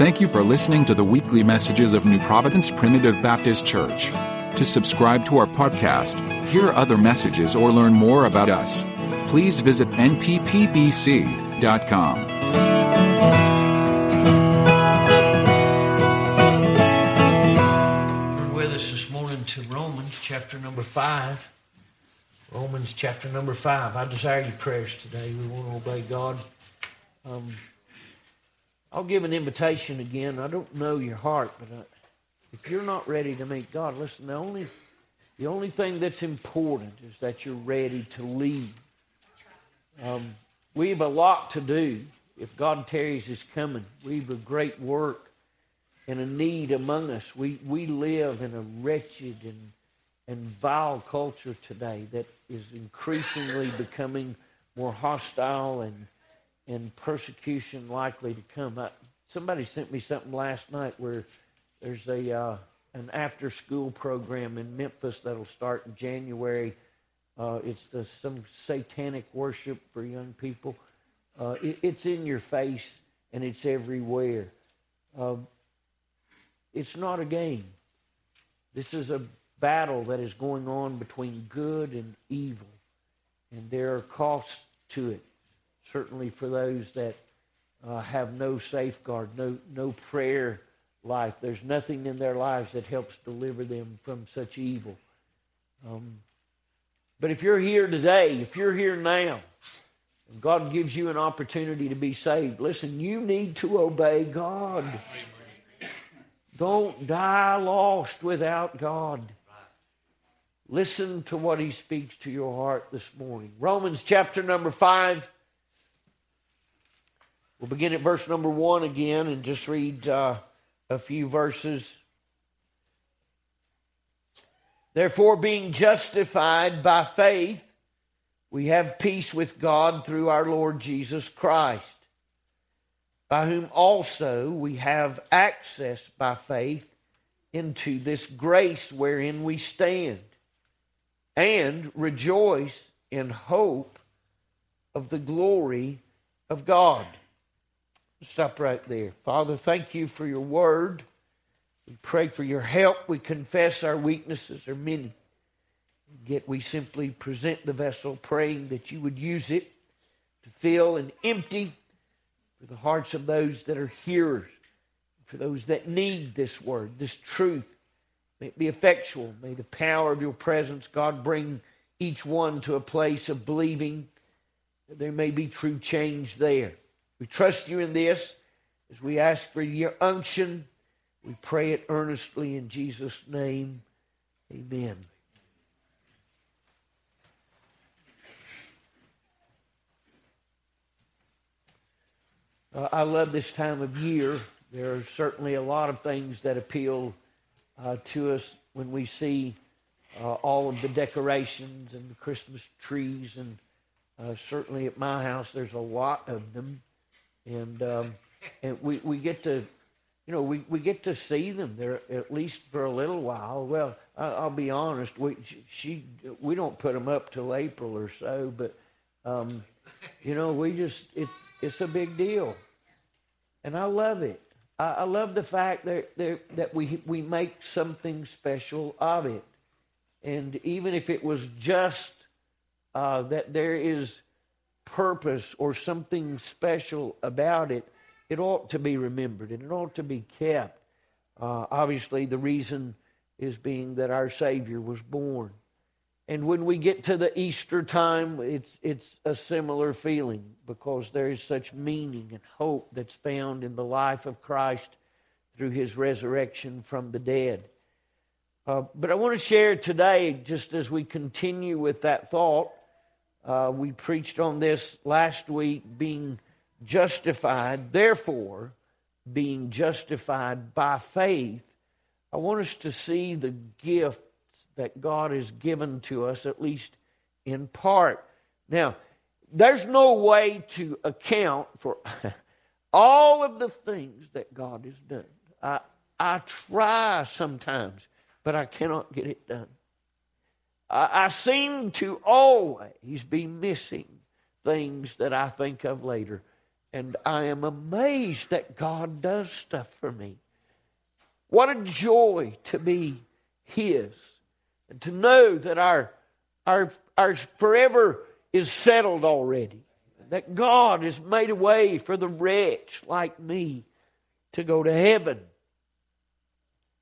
Thank you for listening to the weekly messages of New Providence Primitive Baptist Church. To subscribe to our podcast, hear other messages, or learn more about us, please visit nppbc.com. Chapter number five. Romans chapter number five. I desire your prayers today. We want to obey God. Um, I'll give an invitation again. I don't know your heart, but I, if you're not ready to meet God, listen. The only the only thing that's important is that you're ready to leave. Um, we have a lot to do. If God tarries His coming, we have a great work and a need among us. We, we live in a wretched and, and vile culture today that is increasingly becoming more hostile and, and persecution likely to come. I, somebody sent me something last night where there's a uh, an after school program in Memphis that'll start in January. Uh, it's the, some satanic worship for young people. Uh, it, it's in your face and it's everywhere. Uh, it's not a game. This is a battle that is going on between good and evil. And there are costs to it, certainly for those that uh, have no safeguard, no, no prayer life. There's nothing in their lives that helps deliver them from such evil. Um, but if you're here today, if you're here now, and God gives you an opportunity to be saved, listen, you need to obey God. Don't die lost without God. Listen to what he speaks to your heart this morning. Romans chapter number 5. We'll begin at verse number 1 again and just read uh, a few verses. Therefore, being justified by faith, we have peace with God through our Lord Jesus Christ, by whom also we have access by faith into this grace wherein we stand, and rejoice in hope of the glory of God. Stop right there. Father, thank you for your word. We pray for your help. We confess our weaknesses are many. Yet we simply present the vessel, praying that you would use it to fill and empty for the hearts of those that are hearers, for those that need this word, this truth. May it be effectual. May the power of your presence, God, bring each one to a place of believing that there may be true change there. We trust you in this as we ask for your unction. We pray it earnestly in Jesus' name. Amen. Uh, I love this time of year. There are certainly a lot of things that appeal uh, to us when we see uh, all of the decorations and the Christmas trees. And uh, certainly at my house, there's a lot of them. And, um, and we, we get to, you know, we, we get to see them there at least for a little while. Well, I, I'll be honest, we, she, we don't put them up till April or so, but, um, you know, we just, it, it's a big deal. And I love it. I, I love the fact that, that, that we, we make something special of it. And even if it was just uh, that there is purpose or something special about it, it ought to be remembered and it ought to be kept. Uh, obviously, the reason is being that our Savior was born. And when we get to the Easter time, it's, it's a similar feeling because there is such meaning and hope that's found in the life of Christ through his resurrection from the dead. Uh, but I want to share today, just as we continue with that thought, uh, we preached on this last week being justified, therefore, being justified by faith. I want us to see the gifts that God has given to us, at least in part. Now, there's no way to account for all of the things that God has done. I, I try sometimes, but I cannot get it done. I, seem to always be missing things that I think of later. And I am amazed that God does stuff for me. What a joy to be His and to know that our, our, our forever is settled already. That God has made a way for the wretch like me to go to heaven.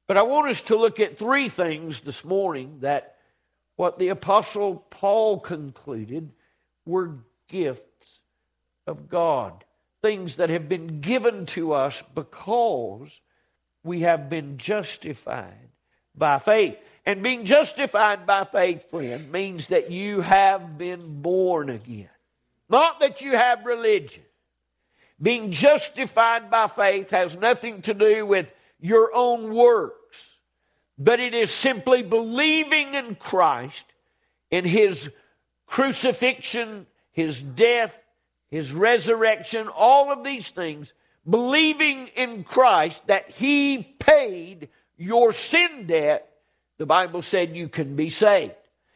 But I want us to look at three things this morning that what the Apostle Paul concluded were gifts of God. Things that have been given to us because we have been justified by faith. And being justified by faith, friend, means that you have been born again. Not that you have religion. Being justified by faith has nothing to do with your own works, but it is simply believing in Christ, in His crucifixion, His death, His resurrection, all of these things, believing in Christ that He paid your sin debt, the Bible said you can be saved.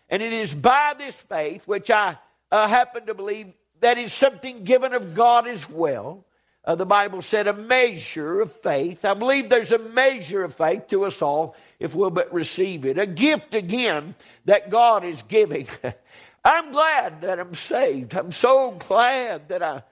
And it is by this faith, which I uh, happen to believe that is something given of God as well. Uh, the Bible said a measure of faith. I believe there's a measure of faith to us all if we'll but receive it. A gift again that God is giving. I'm glad that I'm saved. I'm so glad that I,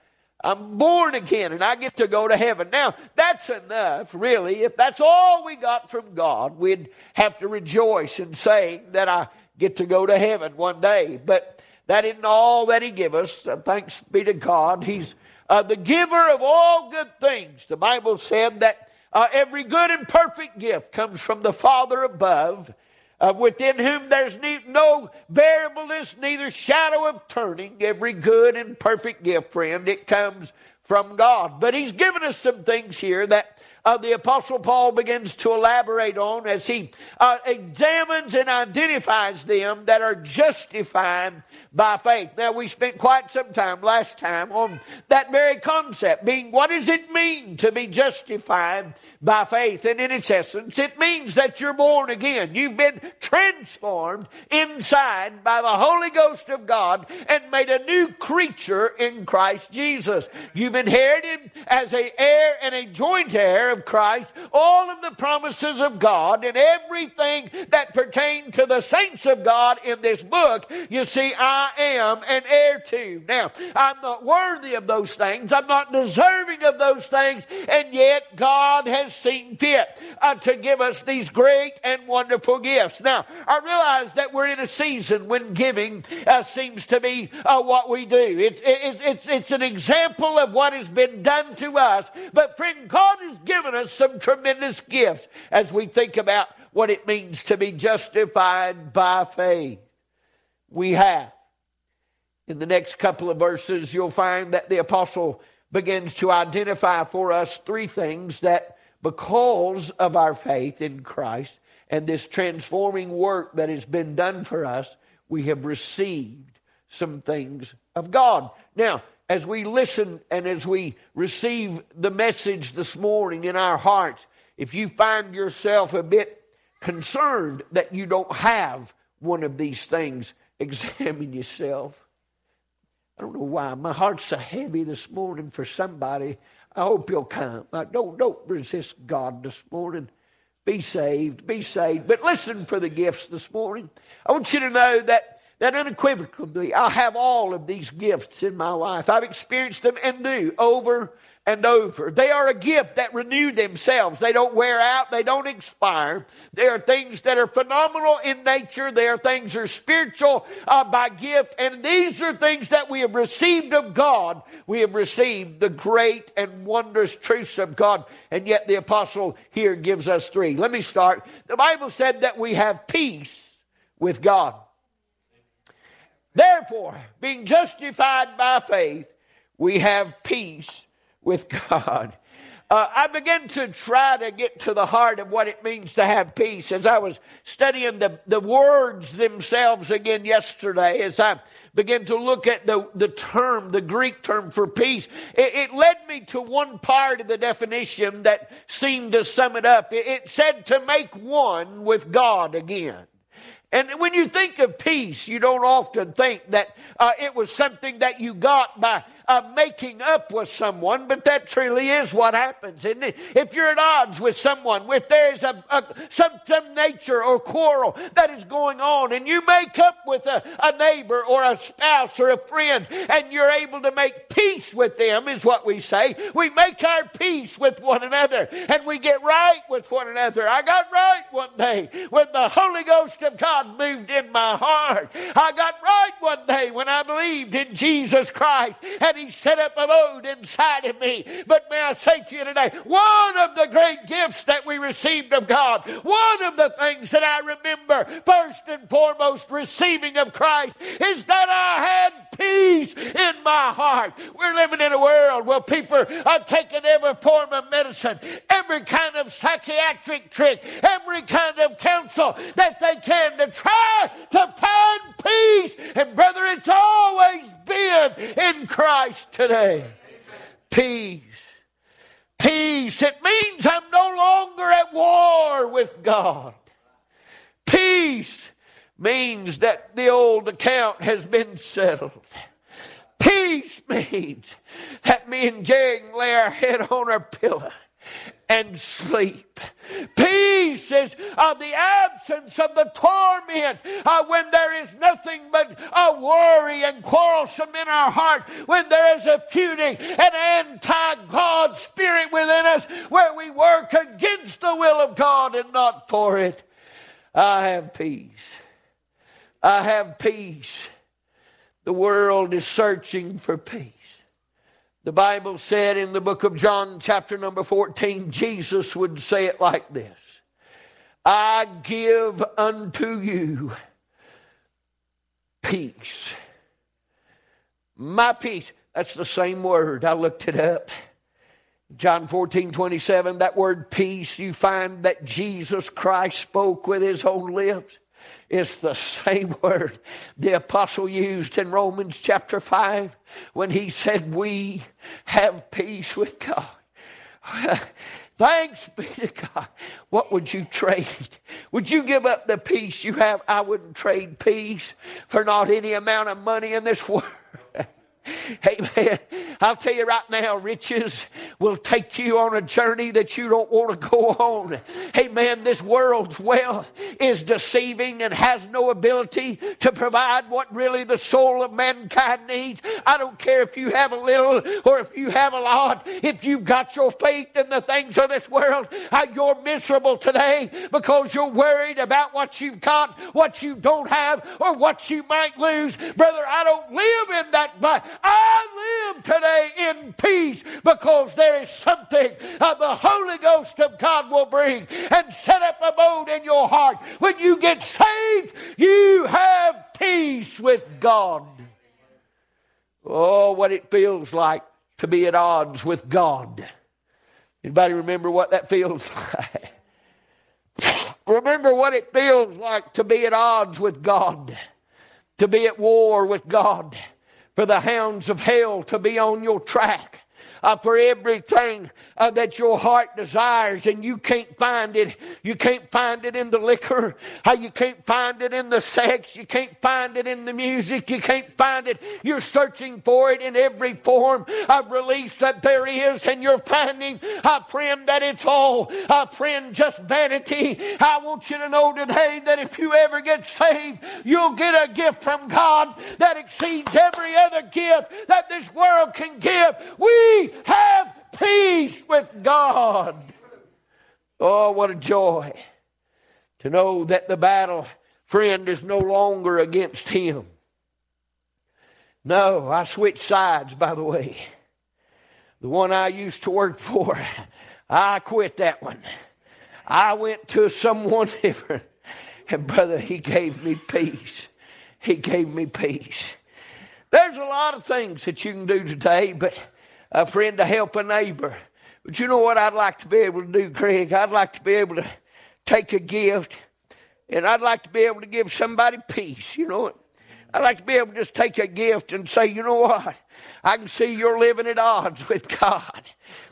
I'm born again and I get to go to heaven. Now, that's enough, really. If that's all we got from God, we'd have to rejoice in saying that I get to go to heaven one day. But that isn't all that He give us. Uh, thanks be to God. He's uh, the giver of all good things. The Bible said that uh, every good and perfect gift comes from the Father above, uh, within whom there's ne- no variableness, neither shadow of turning. Every good and perfect gift, friend, it comes from God. But He's given us some things here that uh, the Apostle Paul begins to elaborate on as he uh, examines and identifies them that are justified by faith. Now, we spent quite some time last time on that very concept, being what does it mean to be justified by faith? And in its essence, it means that you're born again. You've been transformed inside by the Holy Ghost of God and made a new creature in Christ Jesus. You've inherited as a heir and a joint heir of Christ all of the promises of God and everything that pertain too the saints of God in this book. You see, I am an heir to. Now, I'm not worthy of those things. I'm not deserving of those things. And yet, God has seen fit uh, to give us these great and wonderful gifts. Now, I realize that we're in a season when giving uh, seems to be uh, what we do. It's, it, it's, it's an example of what has been done to us. But, friend, God has given us some tremendous gifts as we think about what it means to be justified by faith. We have in the next couple of verses, you'll find that the apostle begins to identify for us three things that because of our faith in Christ and this transforming work that has been done for us, we have received some things of God. Now, as we listen and as we receive the message this morning in our hearts, if you find yourself a bit concerned that you don't have one of these things, examine yourself. I don't know why. My heart's so heavy this morning for somebody. I hope you'll come. Don't, don't resist God this morning. Be saved. Be saved. But listen for the gifts this morning. I want you to know that, that unequivocally, I have all of these gifts in my life. I've experienced them and do over and over. They are a gift that renew themselves. They don't wear out, they don't expire. They are things that are phenomenal in nature. They are things that are spiritual uh, by gift. And these are things that we have received of God. We have received the great and wondrous truths of God. And yet the apostle here gives us three. Let me start. The Bible said that we have peace with God. Therefore, being justified by faith, we have peace with God. Uh, I began to try to get to the heart of what it means to have peace as I was studying the, the words themselves again yesterday, as I began to look at the, the term, the Greek term for peace. It, it led me to one part of the definition that seemed to sum it up. It, it said to make one with God again. And when you think of peace, you don't often think that uh, it was something that you got by uh, making up with someone, but that truly is what happens, isn't it? If you're at odds with someone, if there is a, a some, some nature or quarrel that is going on, and you make up with a, a neighbor or a spouse or a friend, and you're able to make peace with them, is what we say. We make our peace with one another, and we get right with one another. I got right one day when the Holy Ghost of God moved in my heart. I got right one day when I believed in Jesus Christ and He set up abode inside of me. But may I say to you today, one of the great gifts that we received of God, one of the things that I remember first and foremost receiving of Christ is that I had peace in my heart. We're living in a world where people are taking every form of medicine, every kind of psychiatric trick, every kind of counsel that they can to try to find peace. And brother, it's always been in Christ today. Peace. Peace. It means I'm no longer at war with God. Peace means that the old account has been settled. Peace means that me and Jane lay our head on our pillow and sleep. Peace is uh, the absence of the torment uh, when there is nothing but a worry and quarrelsome in our heart, when there is a feuding and anti God spirit within us, where we work against the will of God and not for it. I have peace. I have peace. The world is searching for peace. The Bible said in the book of John, chapter number 14, Jesus would say it like this I give unto you peace. My peace. That's the same word. I looked it up. John 14, 27, that word peace, you find that Jesus Christ spoke with his own lips. It's the same word the apostle used in Romans chapter 5 when he said, We have peace with God. Thanks be to God. What would you trade? Would you give up the peace you have? I wouldn't trade peace for not any amount of money in this world. Amen. I'll tell you right now, riches will take you on a journey that you don't want to go on. Hey, man, This world's wealth is deceiving and has no ability to provide what really the soul of mankind needs. I don't care if you have a little or if you have a lot. If you've got your faith in the things of this world, uh, you're miserable today because you're worried about what you've got, what you don't have, or what you might lose. Brother, I don't live in that, I live today in peace because there is something uh, the Holy Ghost of God will bring and set up abode in your heart. When you get saved, you have peace with God. Oh, what it feels like to be at odds with God. Anybody remember what that feels like? remember what it feels like to be at odds with God, to be at war with God for the hounds of hell to be on your track. Uh, for everything uh, that your heart desires and you can't find it. You can't find it in the liquor. Uh, you can't find it in the sex. You can't find it in the music. You can't find it. You're searching for it in every form of release that there is and you're finding, uh, friend, that it's all, uh, friend, just vanity. I want you to know today that if you ever get saved, you'll get a gift from God that exceeds every other gift that this world can give. We have peace with God. Oh, what a joy to know that the battle, friend, is no longer against him. No, I switched sides, by the way. The one I used to work for, I quit that one. I went to someone different. And, brother, he gave me peace. He gave me peace. There's a lot of things that you can do today, but a friend to help a neighbor. But you know what I'd like to be able to do, Craig? I'd like to be able to take a gift and I'd like to be able to give somebody peace, you know. I'd like to be able to just take a gift and say, you know what? I can see you're living at odds with God.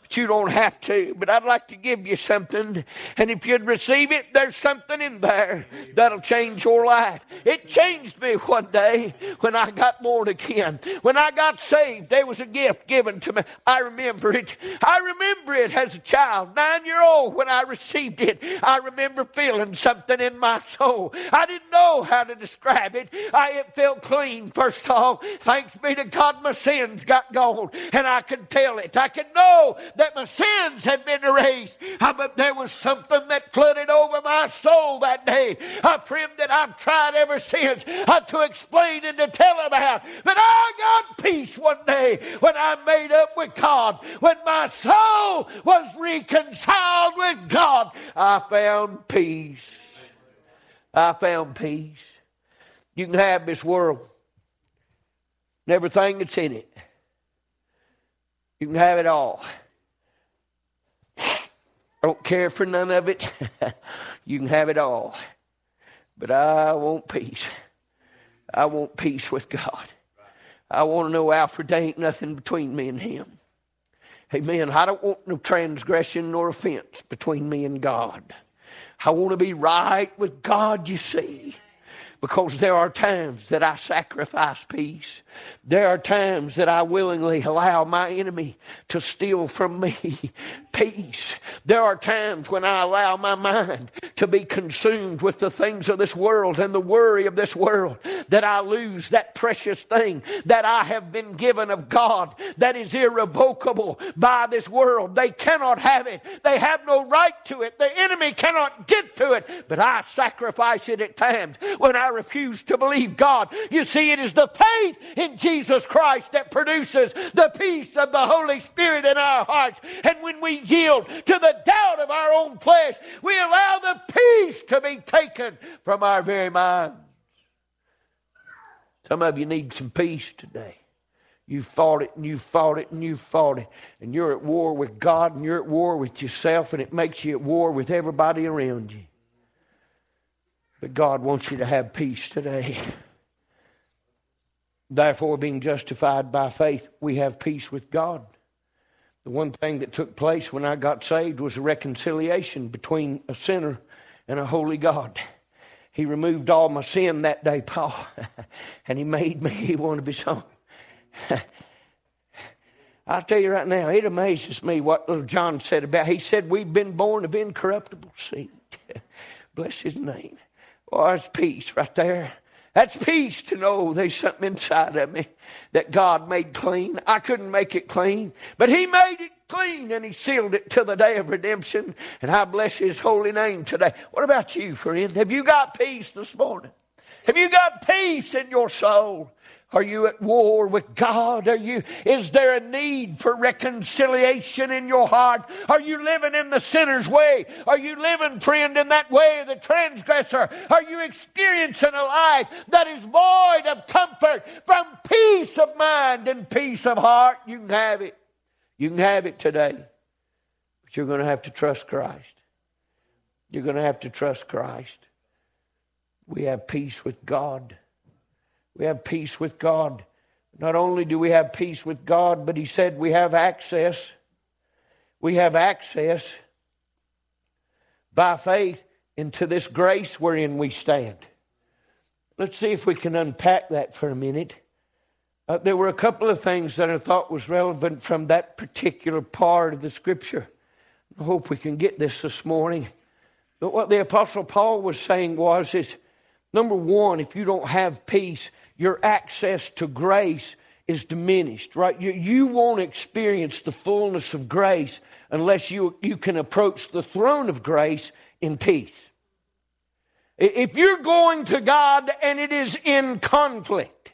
But you don't have to. But I'd like to give you something. And if you'd receive it, there's something in there that'll change your life. It changed me one day when I got born again. When I got saved, there was a gift given to me. I remember it. I remember it as a child, nine year old, when I received it. I remember feeling something in my soul. I didn't know how to describe it. I it felt clean, first of all. Thanks be to God, my sins got gone. And I could tell it. I could know that my sins had been erased. But there was something that flooded over my soul that day. A friend that I've tried ever since uh, to explain and to tell about. But I got peace one day when I made up with God. When my soul was reconciled with God, I found peace. I found peace. You can have this world and everything that's in it. You can have it all. I don't care for none of it. you can have it all. But I want peace. I want peace with God. I want to know Alfred, ain't nothing between me and him. Amen. I don't want no transgression nor offense between me and God. I want to be right with God, you see because there are times that I sacrifice peace. There are times that I willingly allow my enemy to steal from me peace. There are times when I allow my mind to be consumed with the things of this world and the worry of this world that I lose that precious thing that I have been given of God that is irrevocable by this world. They cannot have it. They have no right to it. The enemy cannot get to it. But I sacrifice it at times when I refuse to believe God. You see, it is the faith in Jesus Christ that produces the peace of the Holy Spirit in our hearts. And when we yield to the doubt of our own flesh, we allow the peace to be taken from our very minds. Some of you need some peace today. You fought it and you fought it and you fought it. And you're at war with God and you're at war with yourself, and it makes you at war with everybody around you. But God wants you to have peace today. Therefore, being justified by faith, we have peace with God. The one thing that took place when I got saved was a reconciliation between a sinner and a holy God. He removed all my sin that day, Paul, and he made me one of his own. I'll tell you right now, it amazes me what little John said about. He said, We've been born of incorruptible seed. Bless his name. Oh, that's peace right there. That's peace to know there's something inside of me that God made clean. I couldn't make it clean, but He made it clean and He sealed it till the day of redemption. And I bless His holy name today. What about you, friend? Have you got peace this morning? Have you got peace in your soul? Are you at war with God? Are you, is there a need for reconciliation in your heart? Are you living in the sinner's way? Are you living, friend, in that way of the transgressor? Are you experiencing a life that is void of comfort from peace of mind and peace of heart? You can have it. You can have it today. But you're going to have to trust Christ. You're going to have to trust Christ. We have peace with God. We have peace with God. Not only do we have peace with God, but He said we have access. We have access by faith into this grace wherein we stand. Let's see if we can unpack that for a minute. Uh, there were a couple of things that I thought was relevant from that particular part of the scripture. I hope we can get this this morning. But what the Apostle Paul was saying was is number one, if you don't have peace, your access to grace is diminished, right? You, you won't experience the fullness of grace unless you, you can approach the throne of grace in peace. If you're going to God and it is in conflict,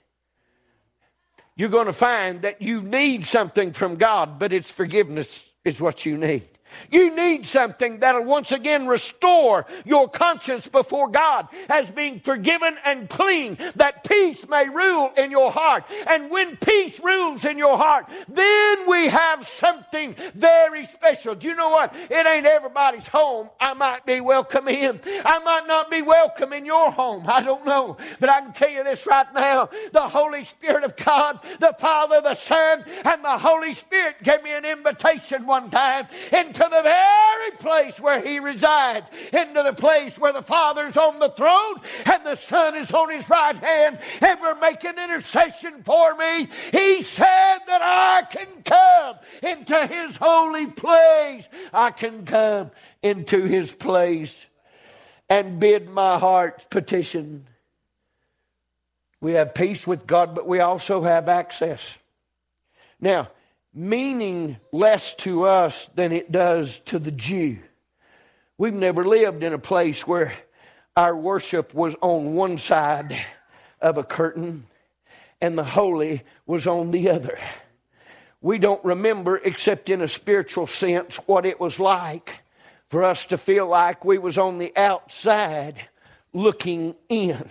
you're going to find that you need something from God, but it's forgiveness is what you need. You need something that'll once again restore your conscience before God as being forgiven and clean, that peace may rule in your heart. And when peace rules in your heart, then we have something very special. Do you know what? It ain't everybody's home. I might be welcome in. I might not be welcome in your home. I don't know. But I can tell you this right now. The Holy Spirit of God, the Father, the Son, and the Holy Spirit gave me an invitation one time into the very place where he resides, into the place where the Father's on the throne and the Son is on his right hand, and we're making intercession for me. He said that I can come into his holy place. I can come into his place and bid my heart's petition. We have peace with God, but we also have access. Now, meaning less to us than it does to the Jew. We've never lived in a place where our worship was on one side of a curtain and the holy was on the other. We don't remember, except in a spiritual sense, what it was like for us to feel like we was on the outside looking in.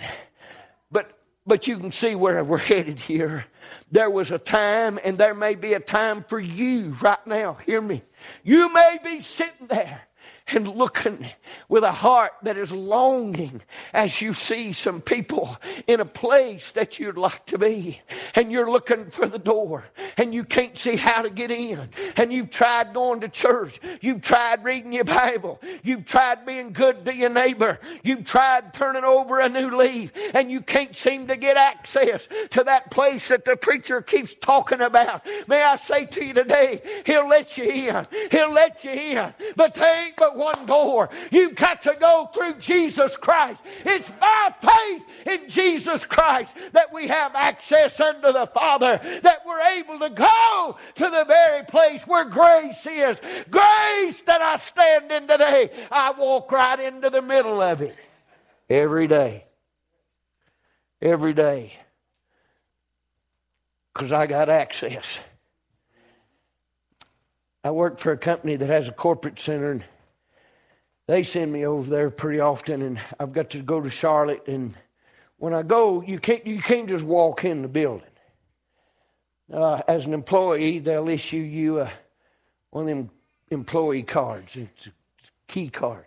But you can see where we're headed here. There was a time, and there may be a time for you right now. Hear me. You may be sitting there and looking with a heart that is longing as you see some people in a place that you'd like to be. And you're looking for the door and you can't see how to get in. And you've tried going to church. You've tried reading your Bible. You've tried being good to your neighbor. You've tried turning over a new leaf and you can't seem to get access to that place that the preacher keeps talking about. May I say to you today, he'll let you in. He'll let you in. But there ain't but one door. You've got to go through Jesus Christ. It's by faith in Jesus Christ that we have access unto the Father, that we're able to go to the very place where grace is. Grace that I stand in today, I walk right into the middle of it every day. Every day. Because I got access. I work for a company that has a corporate center, and they send me over there pretty often, and I've got to go to Charlotte. And when I go, you can't you can't just walk in the building. Uh, as an employee, they'll issue you a, one of them employee cards. It's a key card.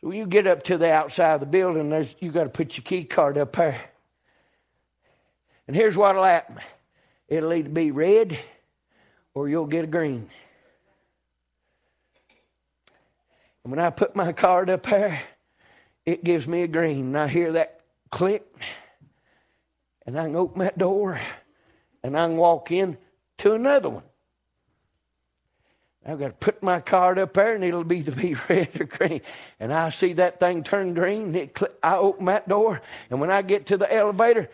So when you get up to the outside of the building, there's you got to put your key card up there. And here's what'll happen: it'll either be red, or you'll get a green. And when I put my card up there, it gives me a green. And I hear that click, and I can open that door, and I can walk in to another one. I've got to put my card up there, and it'll be either be red or green. And I see that thing turn green. It click, I open that door, and when I get to the elevator,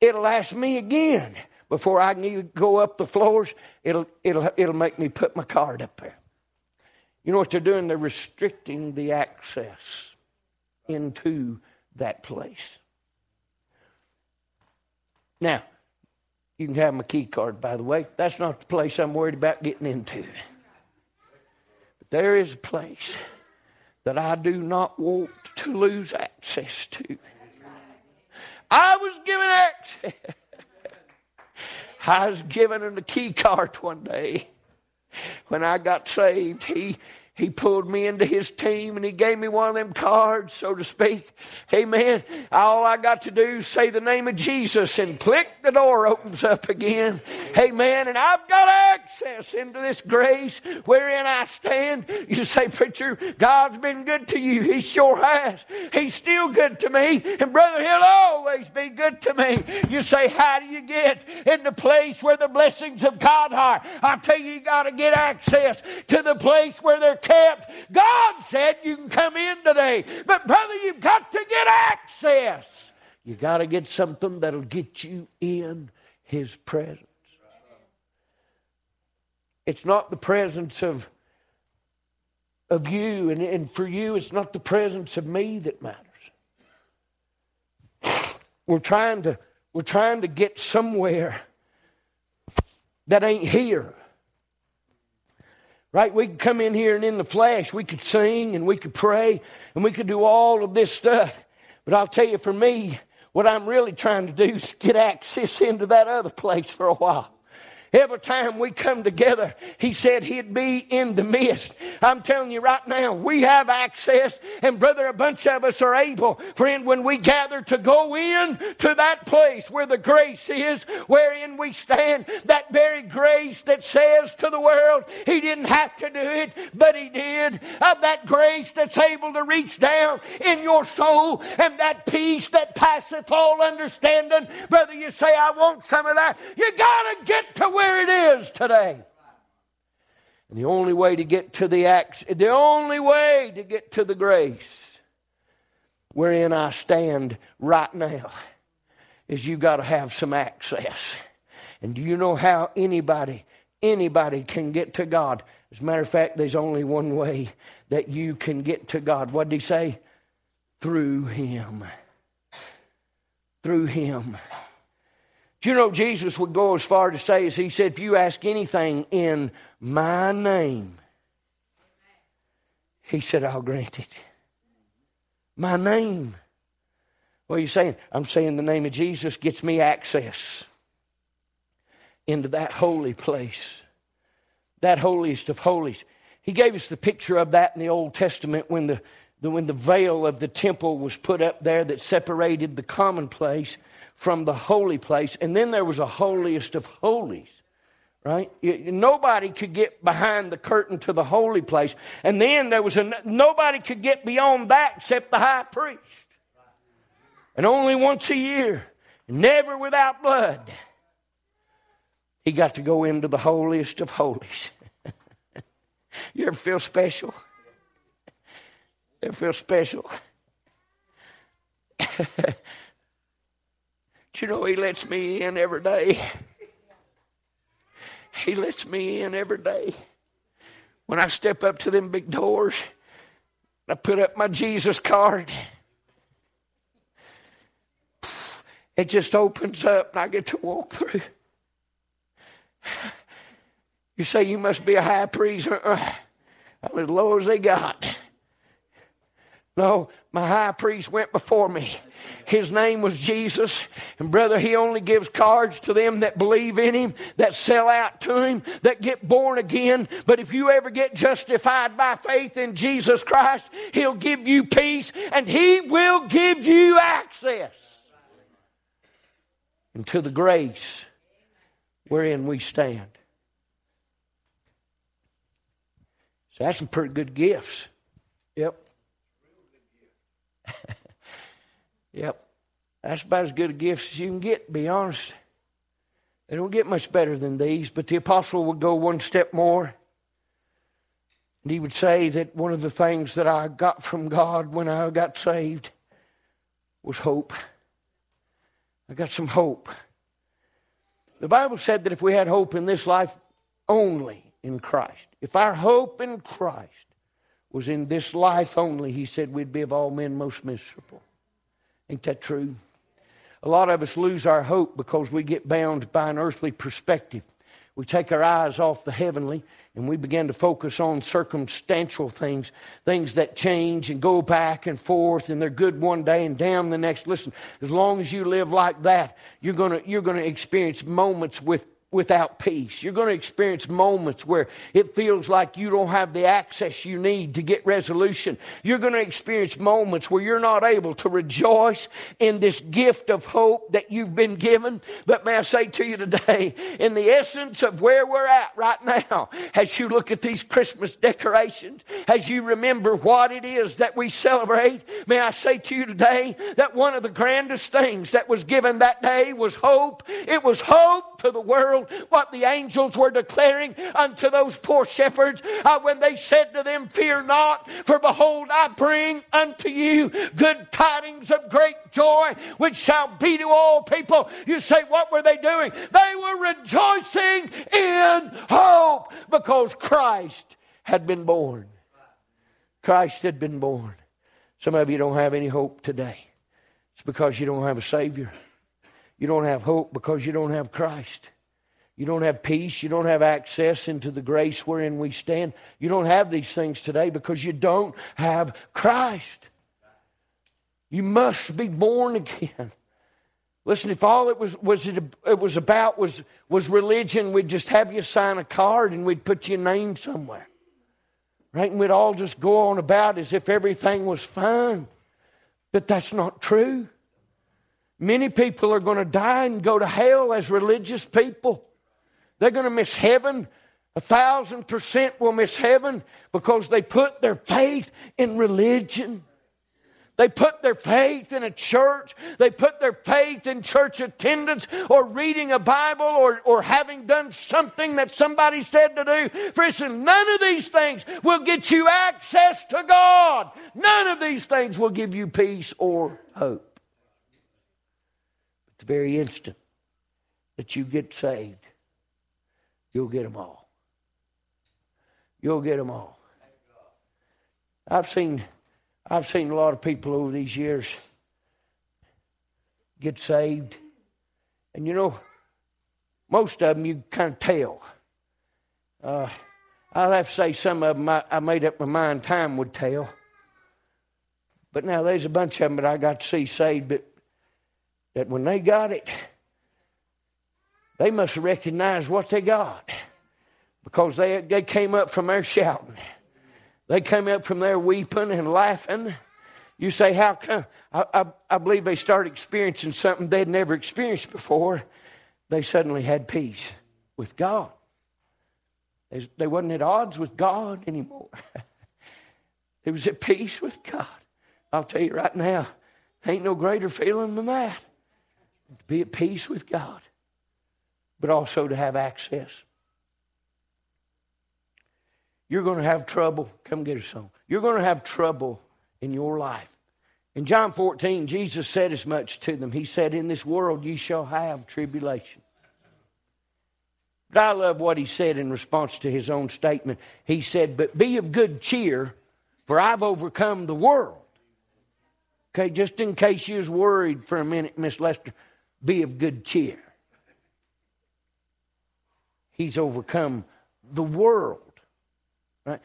it'll ask me again before I can either go up the floors. It'll it'll it'll make me put my card up there. You know what they're doing? They're restricting the access into that place. Now, you can have my key card, by the way. That's not the place I'm worried about getting into. But there is a place that I do not want to lose access to. I was given access. I was given a key card one day when I got saved, he he pulled me into his team and he gave me one of them cards, so to speak. Amen. All I got to do is say the name of Jesus and click, the door opens up again. Amen. And I've got access into this grace wherein I stand. You say, Preacher, God's been good to you. He sure has. He's still good to me. And brother, he'll always be good to me. You say, How do you get in the place where the blessings of God are? I tell you, you got to get access to the place where they're kept. God said you can come in today. But, brother, you've got to get access. You got to get something that'll get you in His presence. It's not the presence of, of you, and, and for you, it's not the presence of me that matters. We're trying to, we're trying to get somewhere that ain't here. Right? We could come in here and in the flesh, we could sing and we could pray and we could do all of this stuff. But I'll tell you, for me, what I'm really trying to do is get access into that other place for a while. Every time we come together, he said he'd be in the midst. I'm telling you right now, we have access, and brother, a bunch of us are able, friend, when we gather to go in to that place where the grace is, wherein we stand, that very grace that says to the world, he didn't have to do it, but he did. Of that grace that's able to reach down in your soul, and that peace that passeth all understanding. Brother, you say, I want some of that. You gotta get to where it is today. And the only way to get to the act, the only way to get to the grace wherein I stand right now is you got to have some access. And do you know how anybody, anybody can get to God? As a matter of fact, there's only one way that you can get to God. What did he say? Through Him. Through Him. Do you know Jesus would go as far to say as he said, if you ask anything in my name, he said, I'll grant it. My name. What are you saying? I'm saying the name of Jesus gets me access into that holy place, that holiest of holies. He gave us the picture of that in the Old Testament when the, the when the veil of the temple was put up there that separated the common place from the holy place. And then there was a holiest of holies, right? Nobody could get behind the curtain to the holy place. And then there was a, nobody could get beyond that except the high priest. And only once a year, never without blood, he got to go into the holiest of holies. you ever feel special? Ever feel special? you know, He lets me in every day. He lets me in every day. When I step up to them big doors, I put up my Jesus card. It just opens up and I get to walk through. You say you must be a high priest. I'm as low as they got. No, my high priest went before me. His name was Jesus. And brother, he only gives cards to them that believe in him, that sell out to him, that get born again. But if you ever get justified by faith in Jesus Christ, he'll give you peace and he will give you access into the grace wherein we stand. So that's some pretty good gifts. Yep. yep. That's about as good a gift as you can get, to be honest. They don't get much better than these, but the apostle would go one step more. And he would say that one of the things that I got from God when I got saved was hope. I got some hope. The Bible said that if we had hope in this life only in Christ, if our hope in Christ was in this life only, he said we'd be of all men most miserable. Ain't that true? A lot of us lose our hope because we get bound by an earthly perspective. We take our eyes off the heavenly and we begin to focus on circumstantial things, things that change and go back and forth and they're good one day and down the next. Listen, as long as you live like that, you're going you're going to experience moments with without peace. You're going to experience moments where it feels like you don't have the access you need to get resolution. You're going to experience moments where you're not able to rejoice in this gift of hope that you've been given. But may I say to you today, in the essence of where we're at right now, as you look at these Christmas decorations, as you remember what it is that we celebrate, may I say to you today that one of the grandest things that was given that day was hope. It was hope to the world what the angels were declaring unto those poor shepherds uh, when they said to them, Fear not, for behold, I bring unto you good tidings of great joy, which shall be to all people. You say, What were they doing? They were rejoicing in hope because Christ had been born. Christ had been born. Some of you don't have any hope today. It's because you don't have a Savior. You don't have hope because you don't have Christ. You don't have peace. You don't have access into the grace wherein we stand. You don't have these things today because you don't have Christ. You must be born again. Listen, if all it was, was it, it was about was, was religion, we'd just have you sign a card and we'd put your name somewhere. Right? And we'd all just go on about as if everything was fine. But that's not true. Many people are going to die and go to hell as religious people. They're going to miss heaven. A thousand percent will miss heaven because they put their faith in religion. They put their faith in a church. They put their faith in church attendance or reading a Bible or, or having done something that somebody said to do. Instance, none of these things will get you access to God. None of these things will give you peace or hope. The very instant that you get saved, you'll get them all. You'll get them all. I've seen I've seen a lot of people over these years get saved. And you know, most of them you kind of tell. Uh, I'll have to say some of them I, I, made up my mind time would tell. But now there's a bunch of them that I got to see saved, but that when they got it, they must recognize what they got because they, they came up from there shouting. They came up from there weeping and laughing. You say, How come? I, I, I believe they started experiencing something they'd never experienced before. They suddenly had peace with God. They, they wasn't at odds with God anymore. they was at peace with God. I'll tell you right now, ain't no greater feeling than that. To be at peace with God, but also to have access you're going to have trouble. Come get a song. You're going to have trouble in your life. In John 14, Jesus said as much to them. He said, In this world ye shall have tribulation. But I love what he said in response to his own statement. He said, But be of good cheer, for I've overcome the world. Okay, just in case you was worried for a minute, Miss Lester, be of good cheer. He's overcome the world. Right?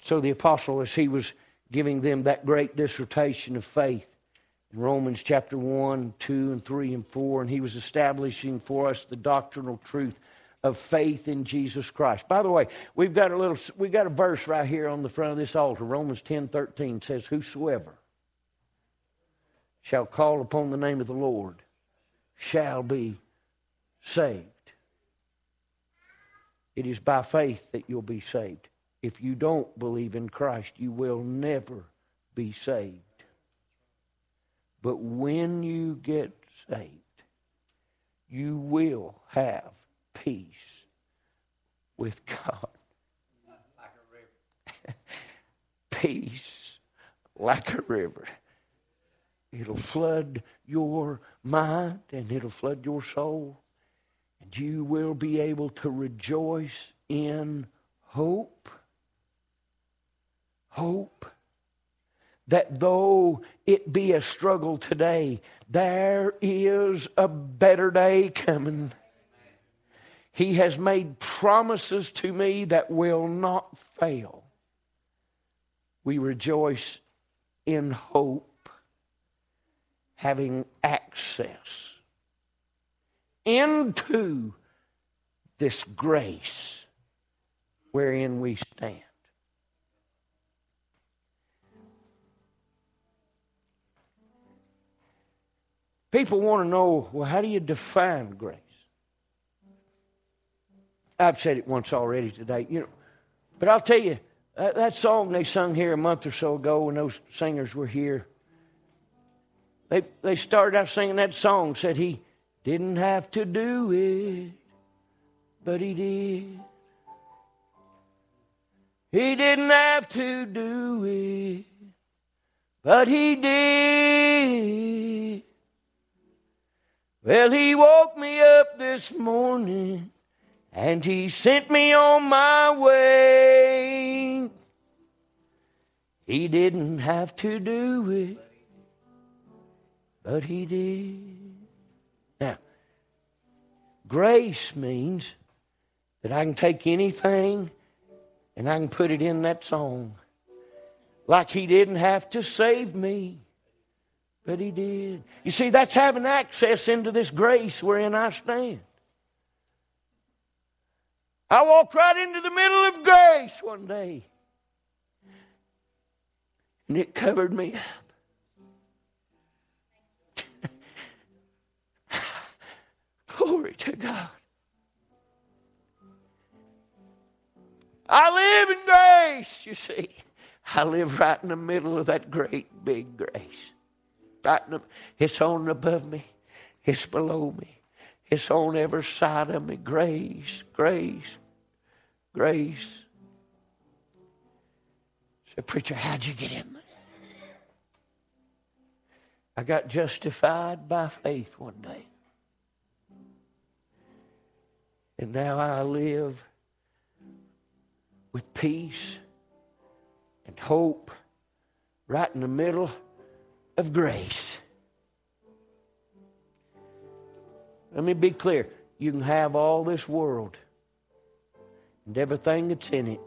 So the apostle, as he was giving them that great dissertation of faith in Romans chapter 1, 2, and 3, and 4, and he was establishing for us the doctrinal truth of faith in Jesus Christ. By the way, we've got a little we've got a verse right here on the front of this altar. Romans 10 13 says, Whosoever shall call upon the name of the Lord shall be saved. It is by faith that you'll be saved. If you don't believe in Christ, you will never be saved. But when you get saved, you will have peace with God. Like peace like a river. It'll flood your mind and it'll flood your soul and you will be able to rejoice in hope. Hope that though it be a struggle today, there is a better day coming. He has made promises to me that will not fail. We rejoice in hope, having access into this grace wherein we stand. People want to know, well, how do you define grace? I've said it once already today, you know, but I'll tell you, that, that song they sung here a month or so ago when those singers were here, they, they started out singing that song, said he, didn't have to do it, but he did. He didn't have to do it, but he did. Well, he woke me up this morning and he sent me on my way. He didn't have to do it, but he did. Now, grace means that I can take anything and I can put it in that song. Like He didn't have to save me, but He did. You see, that's having access into this grace wherein I stand. I walked right into the middle of grace one day, and it covered me up. Glory to God. I live in grace, you see. I live right in the middle of that great big grace. Right in the, it's on above me, it's below me, it's on every side of me. Grace, grace, grace. Say, preacher, how'd you get in there? I got justified by faith one day. And now I live with peace and hope right in the middle of grace. Let me be clear. You can have all this world and everything that's in it.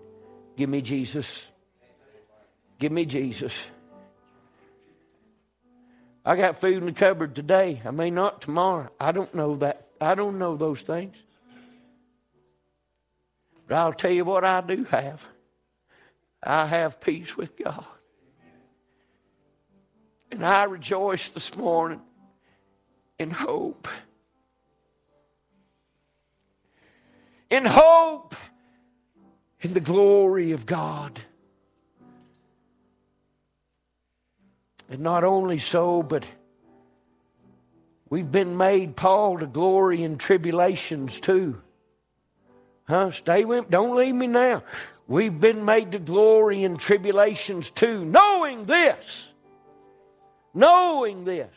Give me Jesus. Give me Jesus. I got food in the cupboard today. I may not tomorrow. I don't know that. I don't know those things. But I'll tell you what I do have. I have peace with God. And I rejoice this morning in hope. In hope in the glory of God. And not only so, but we've been made, Paul, to glory in tribulations too. Huh? Stay with me. Don't leave me now. We've been made to glory in tribulations too, knowing this. Knowing this.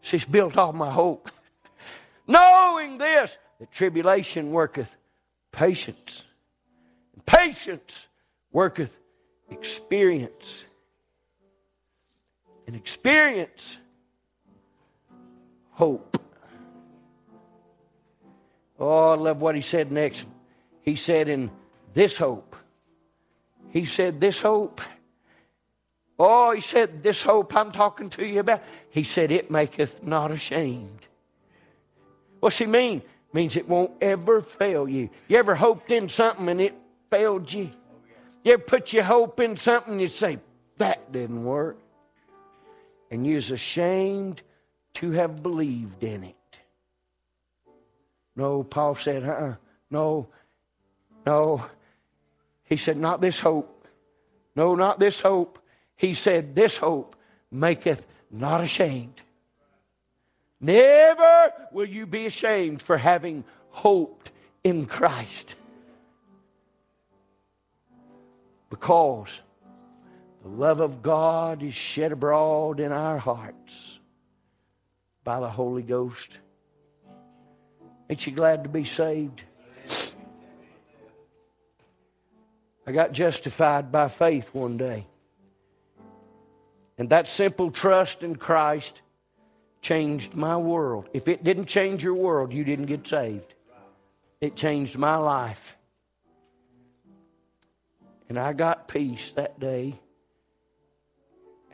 She's built all my hope. knowing this, that tribulation worketh patience. Patience worketh experience. And experience, hope. Oh, I love what he said next. He said, in this hope. He said, this hope. Oh, he said, this hope I'm talking to you about. He said, it maketh not ashamed. What's he mean? Means it won't ever fail you. You ever hoped in something and it failed you? You ever put your hope in something and you say, that didn't work? And you're ashamed to have believed in it. No, Paul said, uh-uh. No, no. He said, not this hope. No, not this hope. He said, this hope maketh not ashamed. Never will you be ashamed for having hoped in Christ. Because the love of God is shed abroad in our hearts by the Holy Ghost. Ain't you glad to be saved? I got justified by faith one day. And that simple trust in Christ changed my world. If it didn't change your world, you didn't get saved. It changed my life. And I got peace that day.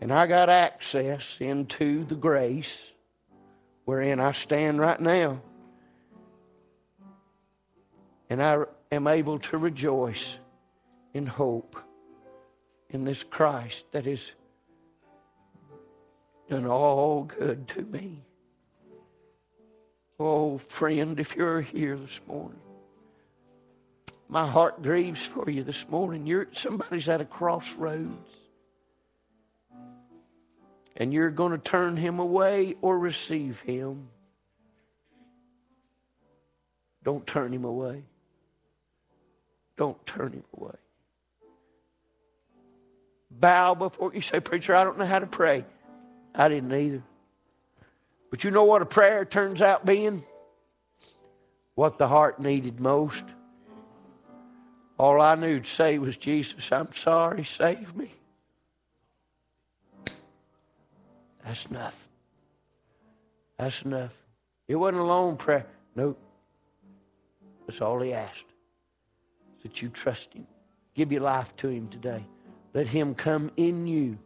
And I got access into the grace wherein I stand right now. And I am able to rejoice in hope in this Christ that has done all good to me. Oh, friend, if you're here this morning, my heart grieves for you this morning. You're somebody's at a crossroads. And you're going to turn him away or receive him. Don't turn him away. Don't turn him away. Bow before you say, Preacher, I don't know how to pray. I didn't either. But you know what a prayer turns out being? What the heart needed most. All I knew to say was, Jesus, I'm sorry, save me. That's enough. That's enough. It wasn't a long prayer. Nope. That's all he asked. That you trust him. Give your life to him today. Let him come in you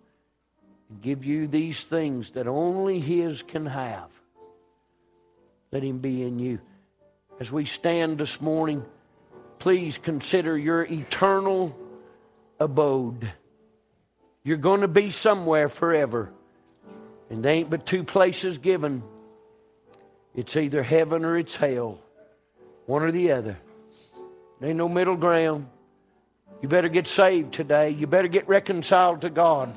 and give you these things that only his can have. Let him be in you. As we stand this morning, please consider your eternal abode. You're going to be somewhere forever. And there ain't but two places given it's either heaven or it's hell, one or the other. There ain't no middle ground. You better get saved today. You better get reconciled to God.